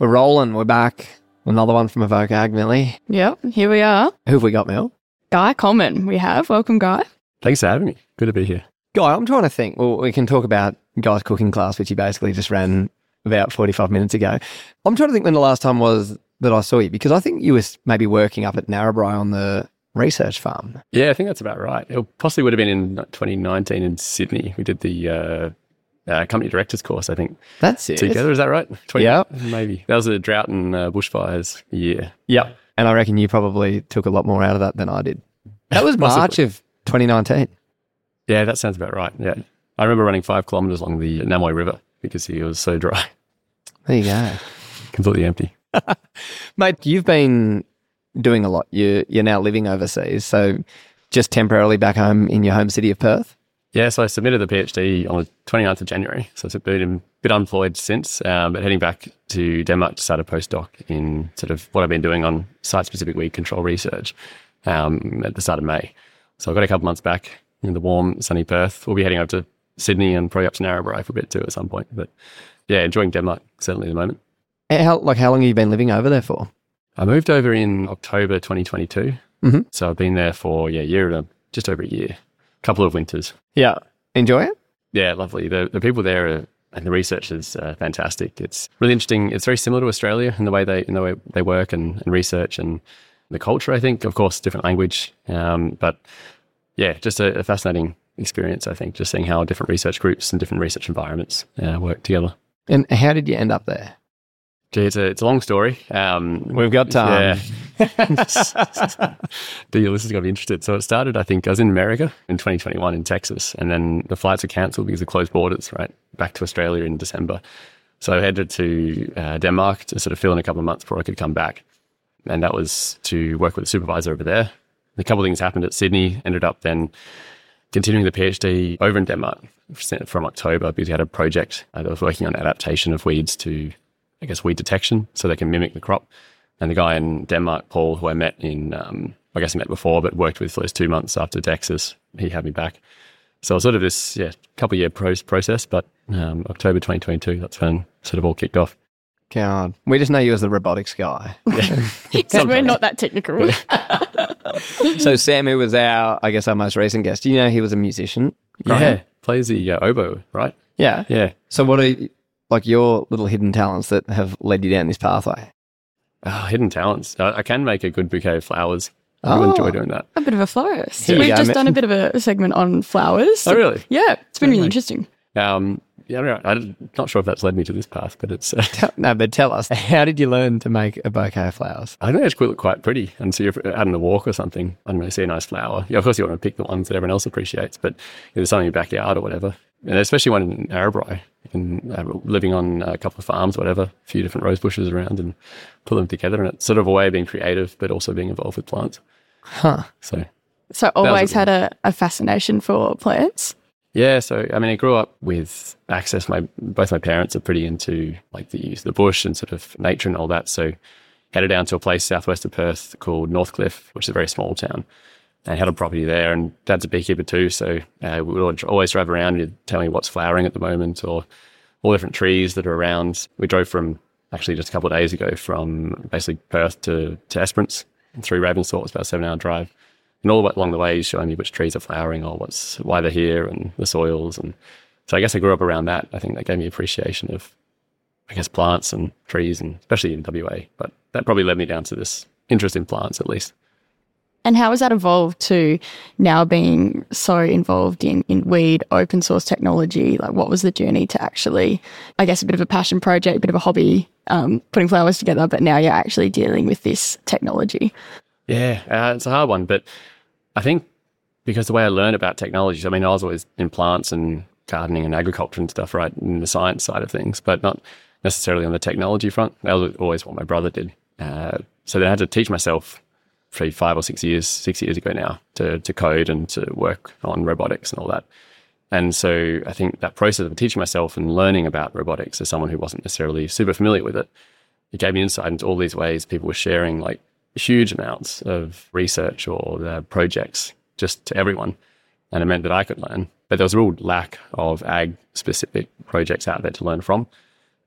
We're rolling. We're back. Another one from Evoke Ag, Milly. Yep, here we are. Who have we got, Mill? Guy Coleman, we have. Welcome, Guy. Thanks for having me. Good to be here. Guy, I'm trying to think. Well, we can talk about Guy's cooking class, which he basically just ran about 45 minutes ago. I'm trying to think when the last time was that I saw you because I think you were maybe working up at Narrabri on the research farm. Yeah, I think that's about right. It possibly would have been in 2019 in Sydney. We did the uh, uh, company directors course, I think, That's it. together. Is that right? 20, Yeah. Maybe. That was a drought and uh, bushfires year. Yep. And I reckon you probably took a lot more out of that than I did. That was March of 2019. Yeah, that sounds about right. Yeah. I remember running five kilometers along the Namoi River because it was so dry, There you go. completely empty. Mate, you've been doing a lot. You, you're now living overseas. So just temporarily back home in your home city of Perth. Yeah, so I submitted the PhD on the 29th of January. So it's been a bit unemployed since, um, but heading back to Denmark to start a postdoc in sort of what I've been doing on site specific weed control research um, at the start of May. So I've got a couple months back in the warm, sunny Perth. We'll be heading over to Sydney and probably up to Narrabri for a bit too at some point. But yeah, enjoying Denmark certainly at the moment. How, like, how long have you been living over there for? I moved over in October 2022. Mhm. So I've been there for yeah, a year and a, just over a year, couple of winters. Yeah. Enjoy it? Yeah, lovely. The the people there are, and the research is uh, fantastic. It's really interesting. It's very similar to Australia in the way they in the way they work and, and research and the culture. I think, of course, different language, um, but yeah, just a, a fascinating experience. I think just seeing how different research groups and different research environments uh, work together. And how did you end up there? Gee, it's a it's a long story. Um, We've got time. Yeah. the listeners going to be interested. So it started, I think, I was in America in 2021 in Texas, and then the flights were cancelled because of closed borders, right? Back to Australia in December. So I headed to uh, Denmark to sort of fill in a couple of months before I could come back. And that was to work with a supervisor over there. A couple of things happened at Sydney, ended up then continuing the PhD over in Denmark from October because we had a project uh, that was working on adaptation of weeds to, I guess, weed detection so they can mimic the crop. And the guy in Denmark, Paul, who I met in, um, I guess I met before, but worked with for those two months after Texas, he had me back. So it was sort of this, yeah, couple year pro- process, but um, October 2022, that's when sort of all kicked off. God. We just know you as the robotics guy. Because we're not that technical. so Sam, who was our, I guess, our most recent guest, Do you know he was a musician? growing Yeah, plays the uh, oboe, right? Yeah. Yeah. So what are like your little hidden talents that have led you down this pathway? Oh, hidden talents. I, I can make a good bouquet of flowers. I Oh. enjoy doing that. a bit of a florist. Here We've go, just mate. done a bit of a segment on flowers. Oh, really? Yeah, it's been really Okay. interesting. Um, yeah, I don't know. I'm not sure if that's led me to this path, but it's. Uh, Tell- No, but tell us, how did you learn to make a bouquet of flowers? I think it's quite, quite pretty. And so you're out on a walk or something, I don't know, see a nice flower. Yeah, of course, you want to pick the ones that everyone else appreciates, but if there's something in your backyard or whatever, and especially one in Narrabri, can uh, living on a couple of farms, whatever, a few different rose bushes around and put them together. And it's sort of a way of being creative, but also being involved with plants. Huh. So So always a- had a, a fascination for plants. Yeah, so I mean, I grew up with access. My both my parents are pretty into like the use of the bush and sort of nature and all that. So headed down to a place southwest of Perth called Northcliffe, which is a very small town, and had a property there. And Dad's a beekeeper too, so uh, we would always drive around and tell me what's flowering at the moment or all different trees that are around. We drove from actually just a couple of days ago from basically Perth to to Esperance through Ravensthorpe. It's about a seven hour drive. And all along the way, he's showing me which trees are flowering or what's why they're here and the soils. And so I guess I grew up around that. I think that gave me appreciation of, I guess, plants and trees, and especially in WA. But that probably led me down to this interest in plants, at least. And how has that evolved to now being so involved in, in weed, open source technology? Like, what was the journey to actually, I guess, a bit of a passion project, a bit of a hobby, um, putting flowers together, but now you're actually dealing with this technology? Yeah, uh, it's a hard one, but I think because the way I learned about technologies, I mean, I was always in plants and gardening and agriculture and stuff, right, in the science side of things, but not necessarily on the technology front. That was always what my brother did. Uh, so then I had to teach myself, probably five or six years, six years ago now, to to code and to work on robotics and all that. And so I think that process of teaching myself and learning about robotics as someone who wasn't necessarily super familiar with it, it gave me insight into all these ways people were sharing like huge amounts of research or their projects just to everyone. And it meant that I could learn. But there was a real lack of ag specific projects out there to learn from.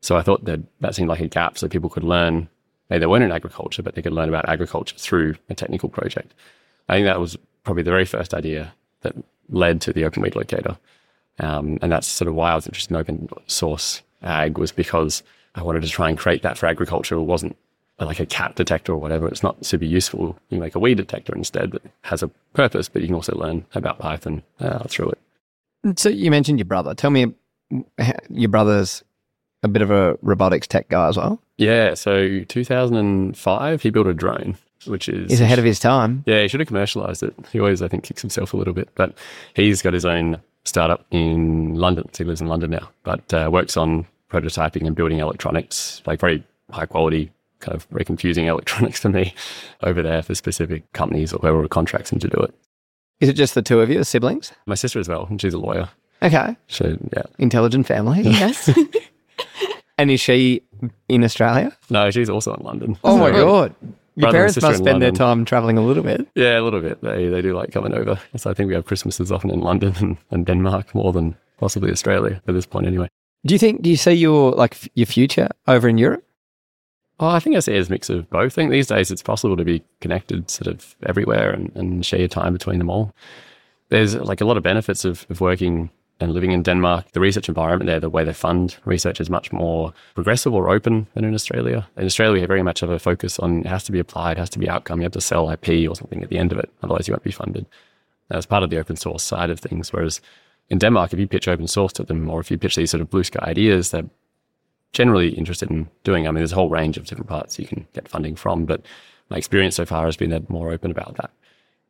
So I thought that that seemed like a gap so people could learn, maybe they weren't in agriculture, but they could learn about agriculture through a technical project. I think that was probably the very first idea that led to the open weed locator. Um, and that's sort of why I was interested in open source ag was because I wanted to try and create that for agriculture. It wasn't like a cat detector or whatever. It's not super useful. You make a weed detector instead that has a purpose, but you can also learn about Python uh, through it. So you mentioned your brother. Tell me, your brother's a bit of a robotics tech guy as well. Yeah. So 2005, he built a drone, which is He's ahead of his time. Yeah, he should have commercialized it. He always, I think, kicks himself a little bit, but he's got his own startup in London. So he lives in London now, but uh, works on prototyping and building electronics, like very high quality, kind of very confusing electronics to me over there for specific companies or whoever contracts him to do it. Is it just the two of you, siblings? My sister as well, and she's a lawyer. Okay. So yeah, Intelligent family. Yes. and is she in Australia? no, she's also in London. Oh my God. Your Brother parents must spend their time traveling a little bit. Yeah, a little bit. They they do like coming over. So I think we have Christmases often in London and, and Denmark more than possibly Australia at this point, anyway. Do you think, do you see your, like, f- your future over in Europe? Well, I think I see it as a mix of both. I think these days it's possible to be connected sort of everywhere and, and share your time between them all. There's like a lot of benefits of, of working and living in Denmark. The research environment there, the way they fund research is much more progressive or open than in Australia. In Australia, we have very much of a focus on it has to be applied, has to be outcome. You have to sell IP or something at the end of it, otherwise you won't be funded. That's part of the open source side of things. Whereas in Denmark, if you pitch open source to them or if you pitch these sort of blue sky ideas, they're generally interested in doing. I mean, there's a whole range of different parts you can get funding from, but my experience so far has been they're more open about that.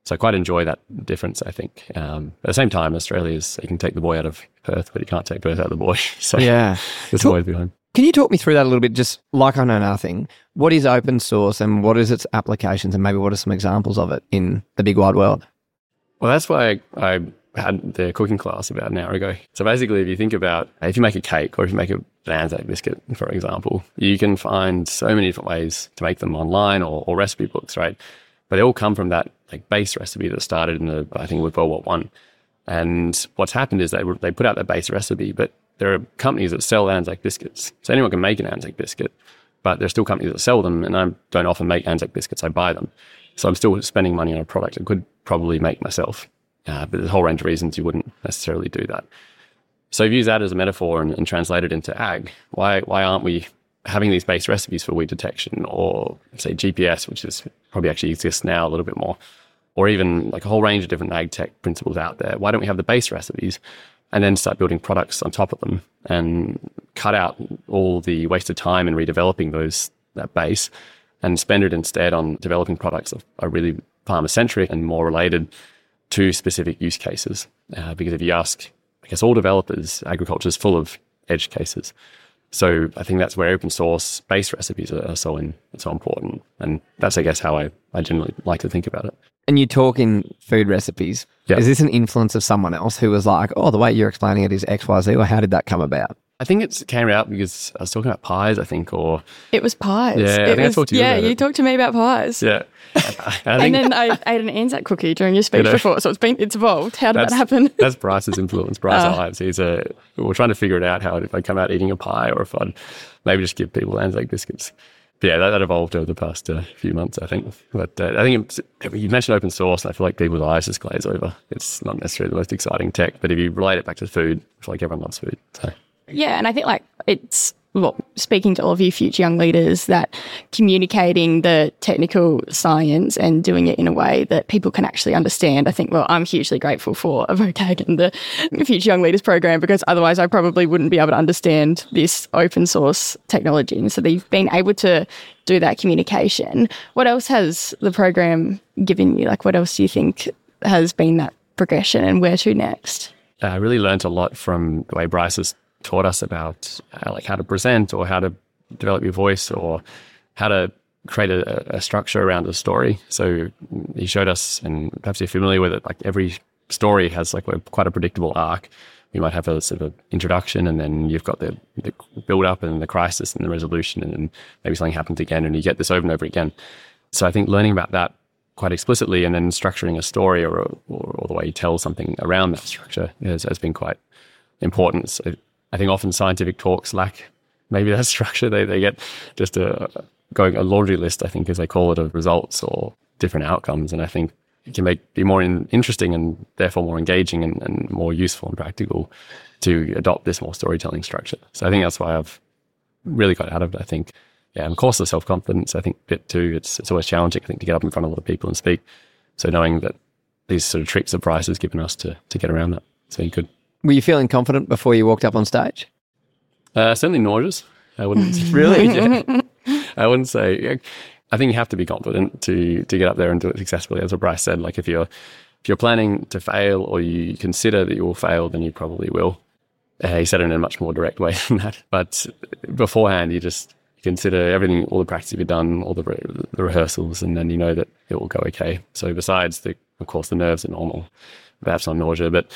So I quite enjoy that difference, I think. Um, at the same time, Australia's, you can take the boy out of Perth, but you can't take Perth out of the boy. So Yeah. there's Talk- always behind. Can you talk me through that a little bit? Just like I know nothing, what is open source and what is its applications, and maybe what are some examples of it in the big wide world? Well, that's why I, I had the cooking class about an hour ago. So basically, if you think about if you make a cake or if you make a an Anzac biscuit, for example, you can find so many different ways to make them online or, or recipe books, right? But they all come from that like base recipe that started in the I think with World War One. And what's happened is they they put out that base recipe, but there are companies that sell Anzac biscuits, so anyone can make an Anzac biscuit. But there's still companies that sell them, and I don't often make Anzac biscuits. I buy them, so I'm still spending money on a product I could probably make myself. Uh, but there's a whole range of reasons you wouldn't necessarily do that. So if you use that as a metaphor and, and translate it into ag, why why aren't we having these base recipes for weed detection or say GPS, which is probably actually exists now a little bit more, or even like a whole range of different ag tech principles out there? Why don't we have the base recipes and then start building products on top of them and cut out all the wasted time in redeveloping those that base and spend it instead on developing products that are really farmer centric and more related to specific use cases. Uh, because if you ask, I guess all developers, agriculture is full of edge cases. So I think that's where open source base recipes are, are so in, so important, and that's I guess how I, I generally like to think about it. And you talk in food recipes. Yeah. Is this an influence of someone else who was like, oh, the way you're explaining it is X, Y, Z, or how did that come about? I think it came out because I was talking about pies, I think, or It was pies. Yeah, I it think I talked to you Yeah, you it. talked to me about pies. yeah. I And then I ate an Anzac cookie during your speech know. before, so it's been it's evolved. How did that happen? that's Bryce's influence. Bryce Ah. Ives. He's a. We're trying to figure it out how if I come out eating a pie or if I'd maybe just give people Anzac biscuits. But yeah, that, that evolved over the past uh, few months, I think. But uh, I think you mentioned open source, and I feel like people's eyes just glaze over. It's not necessarily the most exciting tech, but if you relate it back to food, I feel like everyone loves food. So Yeah, and I think like it's well, speaking to all of you future young leaders, that communicating the technical science and doing it in a way that people can actually understand. I think, well, I'm hugely grateful for evokeAG and the Future Young Leaders program because otherwise I probably wouldn't be able to understand this open source technology. And so they've been able to do that communication. What else has the program given you? Like, what else do you think has been that progression and where to next? uh, I really learned a lot from the way Bryce has taught us about uh, like how to present or how to develop your voice or how to create a, a structure around a story. So he showed us, and perhaps you're familiar with it, like every story has like a, quite a predictable arc. You might have a sort of introduction, and then you've got the, the build up and the crisis and the resolution, and then maybe something happens again, and you get this over and over again. So I think learning about that quite explicitly and then structuring a story or, or, or the way you tell something around that structure has, has been quite important. So I think often scientific talks lack maybe that structure. They they get just a going a laundry list, I think, as they call it, of results or different outcomes. And I think it can make be more in, interesting and therefore more engaging and, and more useful and practical to adopt this more storytelling structure. So I think that's why I've really got out of it. I think, yeah, and of course the self confidence. I think bit too. It's it's always challenging. I think to get up in front of a lot of people and speak. So knowing that these sort of tricks of Bryce has given us to to get around that, it's been good. Were you feeling confident before you walked up on stage? Uh, certainly nauseous. I wouldn't Really? yeah. I wouldn't say. I think you have to be confident to to get up there and do it successfully. As what Bryce said, like if you're if you're planning to fail or you consider that you will fail, then you probably will. Uh, he said it in a much more direct way than that. But beforehand, you just consider everything, all the practice you've done, all the, re- the rehearsals, and then you know that it will go okay. So besides the, of course, the nerves are normal, perhaps not nausea, but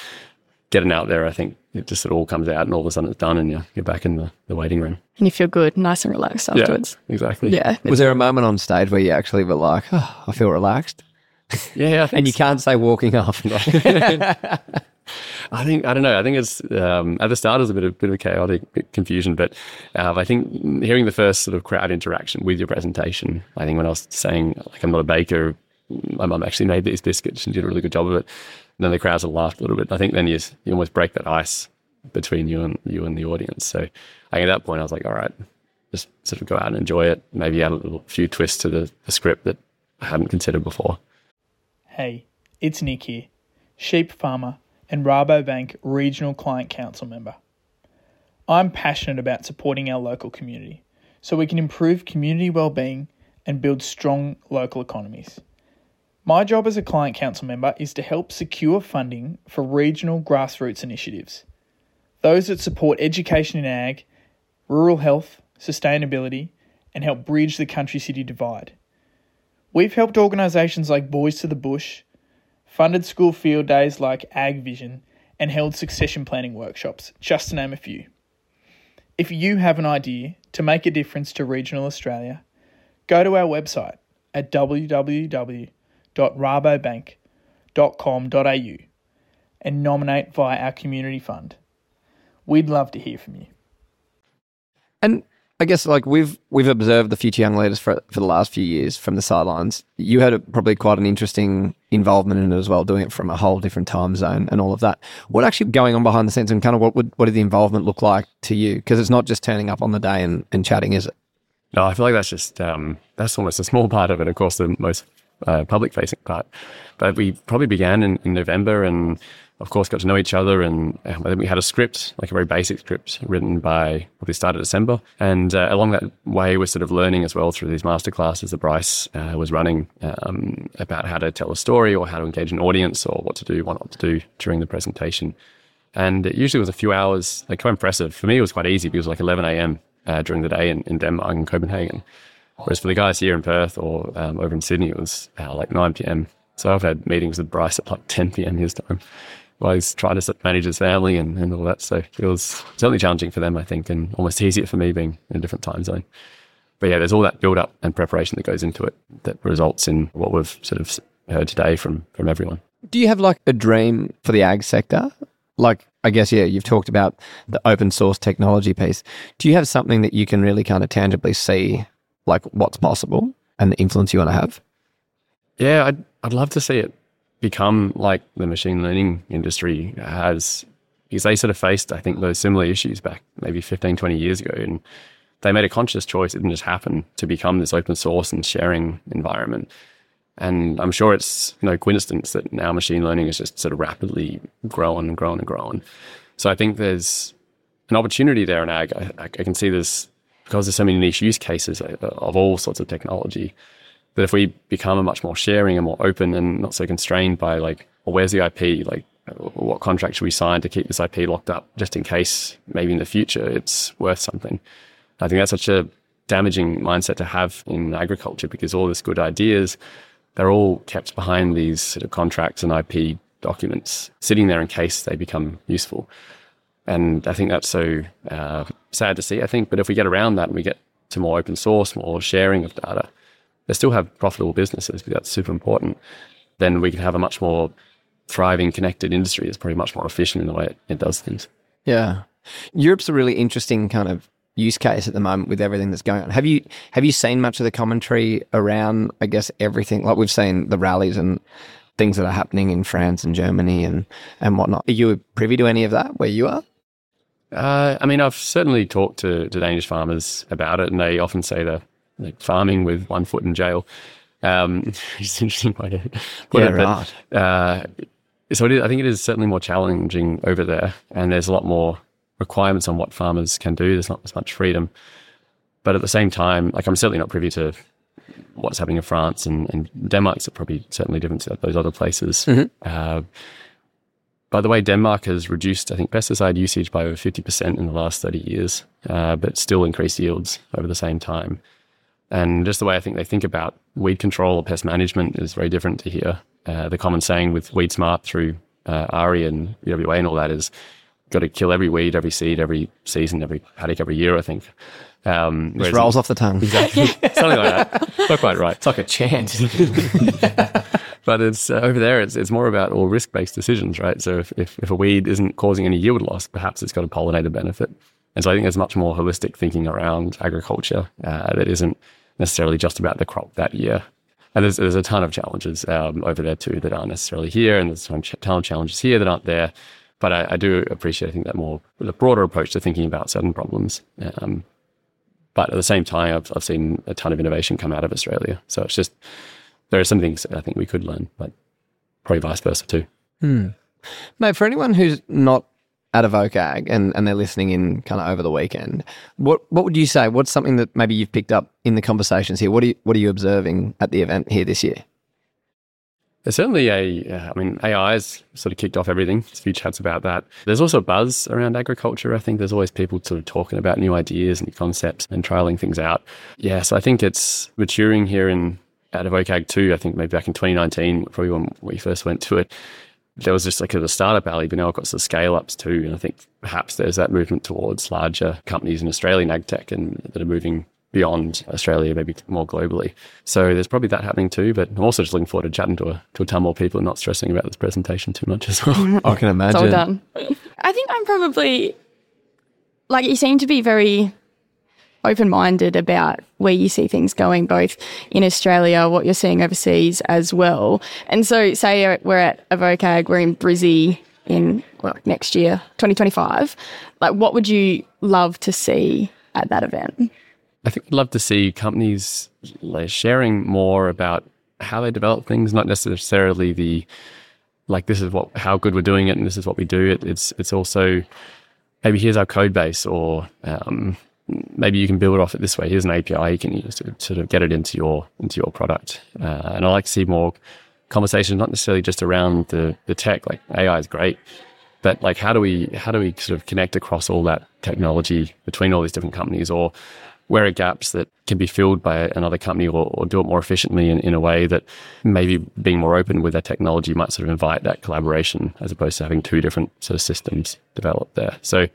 getting out there, I think it just it all comes out and all of a sudden it's done and you're, you're back in the, the waiting room. And you feel good, nice and relaxed afterwards. Yeah, exactly. Yeah. Was there a moment on stage where you actually were like, oh, I feel relaxed? Yeah, I And you can't say walking off. I think I don't know. I think it's um, at the start it was a bit of bit of chaotic bit confusion, but uh, I think hearing the first sort of crowd interaction with your presentation. I think when I was saying like I'm not a baker, my mum actually made these biscuits and did a really good job of it. And then the crowds have laughed a little bit. I think then you you almost break that ice between you and you and the audience. So I at that point I was like, all right, just sort of go out and enjoy it. Maybe add a little few twists to the, the script that I hadn't considered before. Hey, it's Nick here, sheep farmer and Rabobank Regional Client Council member. I'm passionate about supporting our local community so we can improve community well-being and build strong local economies. My job as a client council member is to help secure funding for regional grassroots initiatives. Those that support education in ag, rural health, sustainability, and help bridge the country city divide. We've helped organisations like Boys to the Bush, funded school field days like Ag Vision, and held succession planning workshops, just to name a few. If you have an idea to make a difference to regional Australia, go to our website at www.rabobank.com.au and nominate via our community fund. We'd love to hear from you. And I guess like we've we've observed the future young leaders for for the last few years from the sidelines. You had a, probably quite an interesting involvement in it as well, doing it from a whole different time zone and all of that. What actually going on behind the scenes, and kind of what would what did the involvement look like to you? Because it's not just turning up on the day and, and chatting, is it? No, I feel like that's just um, that's almost a small part of it. Of course, the most uh, public-facing part. But we probably began in, in November, and of course, got to know each other. And uh, I think we had a script, like a very basic script, written by probably start of December. And uh, along that way, we're sort of learning as well through these masterclasses that Bryce uh, was running um, about how to tell a story or how to engage an audience or what to do, what not to do during the presentation. And it usually was a few hours, like quite impressive. For me, it was quite easy because it was like 11 a.m. Uh, during the day in, in Denmark and Copenhagen. Whereas for the guys here in Perth or um, over in Sydney, it was uh, like 9 p.m. So I've had meetings with Bryce at like 10 p.m. his time while he's trying to manage his family and, and all that. So it was certainly challenging for them, I think, and almost easier for me being in a different time zone. But yeah, there's all that build up and preparation that goes into it that results in what we've sort of heard today from, from everyone. Do you have like a dream for the ag sector? Like, I guess, yeah, you've talked about the open source technology piece. Do you have something that you can really kind of tangibly see, like what's possible and the influence you want to have? Yeah, I'd, I'd love to see it become like the machine learning industry has, because they sort of faced, I think, those similar issues back maybe 15, 20 years ago. And they made a conscious choice. It didn't just happen to become this open source and sharing environment. And I'm sure it's no coincidence that now machine learning is just sort of rapidly growing and growing and growing. So I think there's an opportunity there in ag. I, I can see this because there's so many niche use cases uh, of all sorts of technology that if we become a much more sharing and more open and not so constrained by like, well, where's the IP? Like, uh, what contract should we sign to keep this IP locked up just in case maybe in the future it's worth something? I think that's such a damaging mindset to have in agriculture because all these good ideas, they're all kept behind these sort of contracts and IP documents sitting there in case they become useful. And I think that's so uh, sad to see, I think. But if we get around that and we get to more open source, more sharing of data, they still have profitable businesses, but that's super important. Then we can have a much more thriving, connected industry that's probably much more efficient in the way it, it does things. Yeah. Europe's a really interesting kind of use case at the moment with everything that's going on. Have you have you seen much of the commentary around, I guess, everything? Like we've seen the rallies and things that are happening in France and Germany and and whatnot. Are you privy to any of that where you are? Uh, I mean, I've certainly talked to, to Danish farmers about it, and they often say they're like farming with one foot in jail. Um, it's an interesting way to put Yeah, it. right. But, uh, so it is, I think it is certainly more challenging over there, and there's a lot more requirements on what farmers can do. There's not as much freedom, but at the same time, like I'm certainly not privy to what's happening in France and, and Denmark's probably certainly different to those other places. Uh, by the way, Denmark has reduced, I think, pesticide usage by over 50% in the last 30 years, uh, but still increased yields over the same time. And just the way I think they think about weed control or pest management is very different to here. Uh, the common saying with WeedSmart through uh, AHRI and UWA and all that is got to kill every weed, every seed, every season, every paddock, every year, I think. Um, Just whereas- rolls off the tongue. Exactly. Something like that. Not quite right. It's like a chant. But it's uh, over there. It's it's more about all risk based decisions, right? So if, if if a weed isn't causing any yield loss, perhaps it's got a pollinator benefit. And so I think there's much more holistic thinking around agriculture uh, that isn't necessarily just about the crop that year. And there's there's a ton of challenges um, over there too that aren't necessarily here, and there's a ton of challenges here that aren't there. But I, I do appreciate, I think, that more the broader approach to thinking about certain problems. Um, but at the same time, I've, I've seen a ton of innovation come out of Australia. So it's just there are some things I think we could learn, but probably vice versa too. Mate, for anyone who's not at evokeAG and, and they're listening in kind of over the weekend, what what would you say? What's something that maybe you've picked up in the conversations here? What are you, what are you observing at the event here this year? There's certainly a, uh, I mean, AI has sort of kicked off everything. There's a few chats about that. There's also a buzz around agriculture. I think there's always people sort of talking about new ideas and concepts and trialing things out. Yeah, so I think it's maturing here in at evokeAG 2. I think maybe back in 2019, probably when we first went to it, there was just like a startup alley, but now I've got some scale ups too. And I think perhaps there's that movement towards larger companies in Australian ag tech and that are moving beyond Australia, maybe more globally. So there's probably that happening too. But I'm also just looking forward to chatting to a, to a ton more people and not stressing about this presentation too much as well. I can imagine. It's all done. I think I'm probably like you seem to be very open minded about where you see things going, both in Australia, what you're seeing overseas as well. And so, say we're at evokeAG, we're in Brizzy in well, next year, 2025. Like, what would you love to see at that event? I think I'd love to see companies sharing more about how they develop things, not necessarily the like this is what how good we're doing it and this is what we do. It, it's it's also maybe here's our code base or um, maybe you can build it off it this way. Here's an API you can use to sort of get it into your into your product. Uh, and I like to see more conversations, not necessarily just around the the tech. Like AI is great, but like how do we how do we sort of connect across all that technology between all these different companies or where are gaps that can be filled by another company or, or do it more efficiently in, in a way that maybe being more open with their technology might sort of invite that collaboration as opposed to having two different sort of systems developed there. So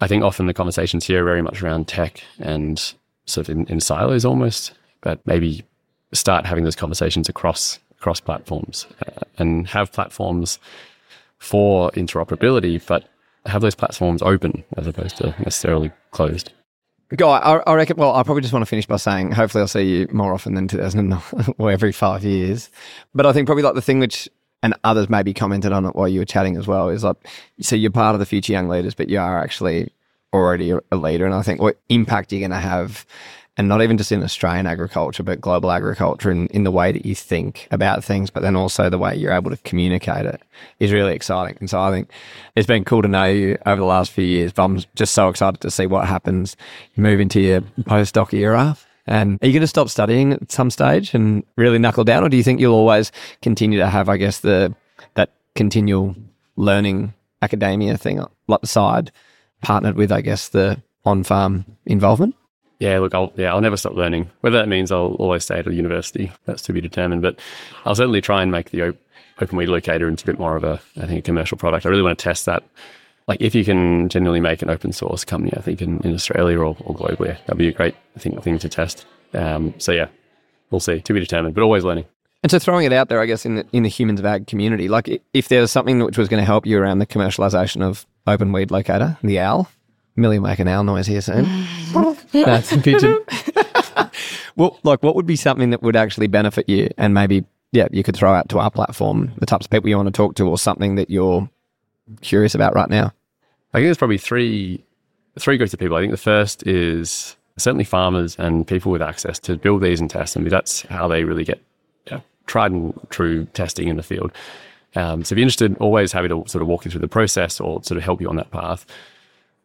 I think often the conversations here are very much around tech and sort of in, in silos almost, but maybe start having those conversations across across platforms uh, and have platforms for interoperability, but have those platforms open as opposed to necessarily closed. Guy, I, I reckon. Well, I probably just want to finish by saying, hopefully, I'll see you more often than 2009 or every five years. But I think probably like the thing which, and others maybe commented on it while you were chatting as well, is like, so you're part of the future young leaders, but you are actually already a, leader. And I think what impact you're going to have, and not even just in Australian agriculture, but global agriculture, in, in the way that you think about things, but then also the way you're able to communicate it is really exciting. And so I think it's been cool to know you over the last few years, but I'm just so excited to see what happens. You move into your postdoc era. And are you going to stop studying at some stage and really knuckle down, or do you think you'll always continue to have, I guess, the that continual learning academia thing like the side, partnered with, I guess, the on-farm involvement? Yeah, look, I'll yeah, I'll never stop learning. Whether that means I'll always stay at a university, that's to be determined. But I'll certainly try and make the op- open weed locator into a bit more of a, I think, a commercial product. I really want to test that. Like, if you can genuinely make an open source company, I think in, in Australia or, or globally, that'd be a great, I think, thing to test. Um, so yeah, we'll see. To be determined, but always learning. And so throwing it out there, I guess, in the, in the humans of ag community, like if there was something which was going to help you around the commercialization of Open Weed Locator, the OWL, Millie will make an owl noise here soon. That's a pigeon. well, like, what would be something that would actually benefit you, and maybe, yeah, you could throw out to our platform the types of people you want to talk to, or something that you're curious about right now. I think there's probably three three groups of people. I think the first is certainly farmers and people with access to build these and test them. That's how they really get you know, tried and true testing in the field. Um, so if you're interested, always happy to sort of walk you through the process or sort of help you on that path.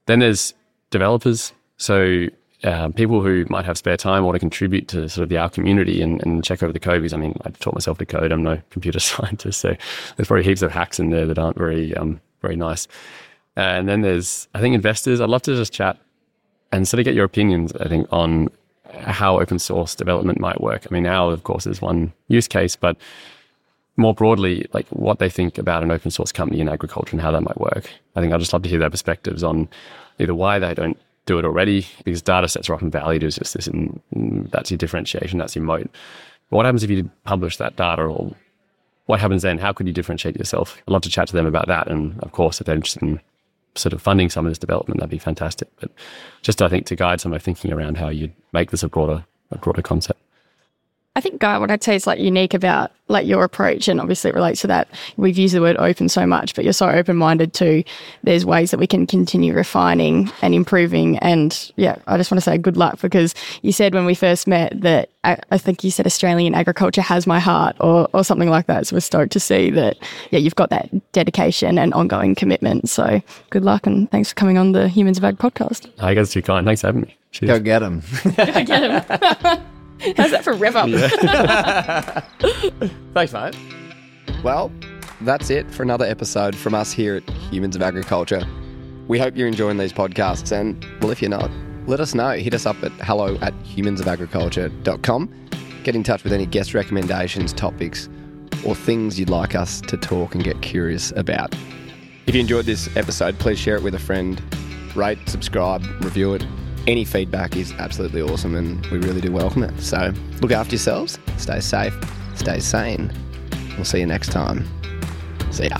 Then there's developers. So um, people who might have spare time or to contribute to sort of the R community and, and check over the code. Because I mean, I taught myself to code. I'm no computer scientist, so there's probably heaps of hacks in there that aren't very um, very nice. Uh, and then there's I think investors. I'd love to just chat and sort of get your opinions. I think on how open source development might work. I mean, now of course is one use case, but more broadly, like what they think about an open source company in agriculture and how that might work. I think I'd just love to hear their perspectives on either why they don't do it already, because data sets are often valued as just this, and that's your differentiation, that's your moat. But what happens if you publish that data, or what happens then? How could you differentiate yourself? I'd love to chat to them about that. And of course, if they're interested in sort of funding some of this development, that'd be fantastic. But just I think to guide some of thinking around how you'd make this a broader, a broader concept. I think, Guy, what I'd say is like unique about like your approach, and obviously it relates to that. We've used the word open so much, but you're so open minded too. There's ways that we can continue refining and improving. And yeah, I just want to say good luck because you said when we first met that I, I think you said Australian agriculture has my heart or, or something like that. So we're stoked to see that, yeah, you've got that dedication and ongoing commitment. So good luck and thanks for coming on the Humans of Ag podcast. I guess you're kind. Thanks for having me. Cheers. Go get them. Go Get him. How's that for rev up? Thanks, mate. Well, that's it for another episode from us here at Humans of Agriculture. We hope you're enjoying these podcasts, and well, if you're not, let us know. Hit us up at hello at humansofagriculture.com. Get in touch with any guest recommendations, topics, or things you'd like us to talk and get curious about. If you enjoyed this episode, please share it with a friend, rate, subscribe, review it. Any feedback is absolutely awesome and we really do welcome it. So look after yourselves, stay safe, stay sane. We'll see you next time. See ya.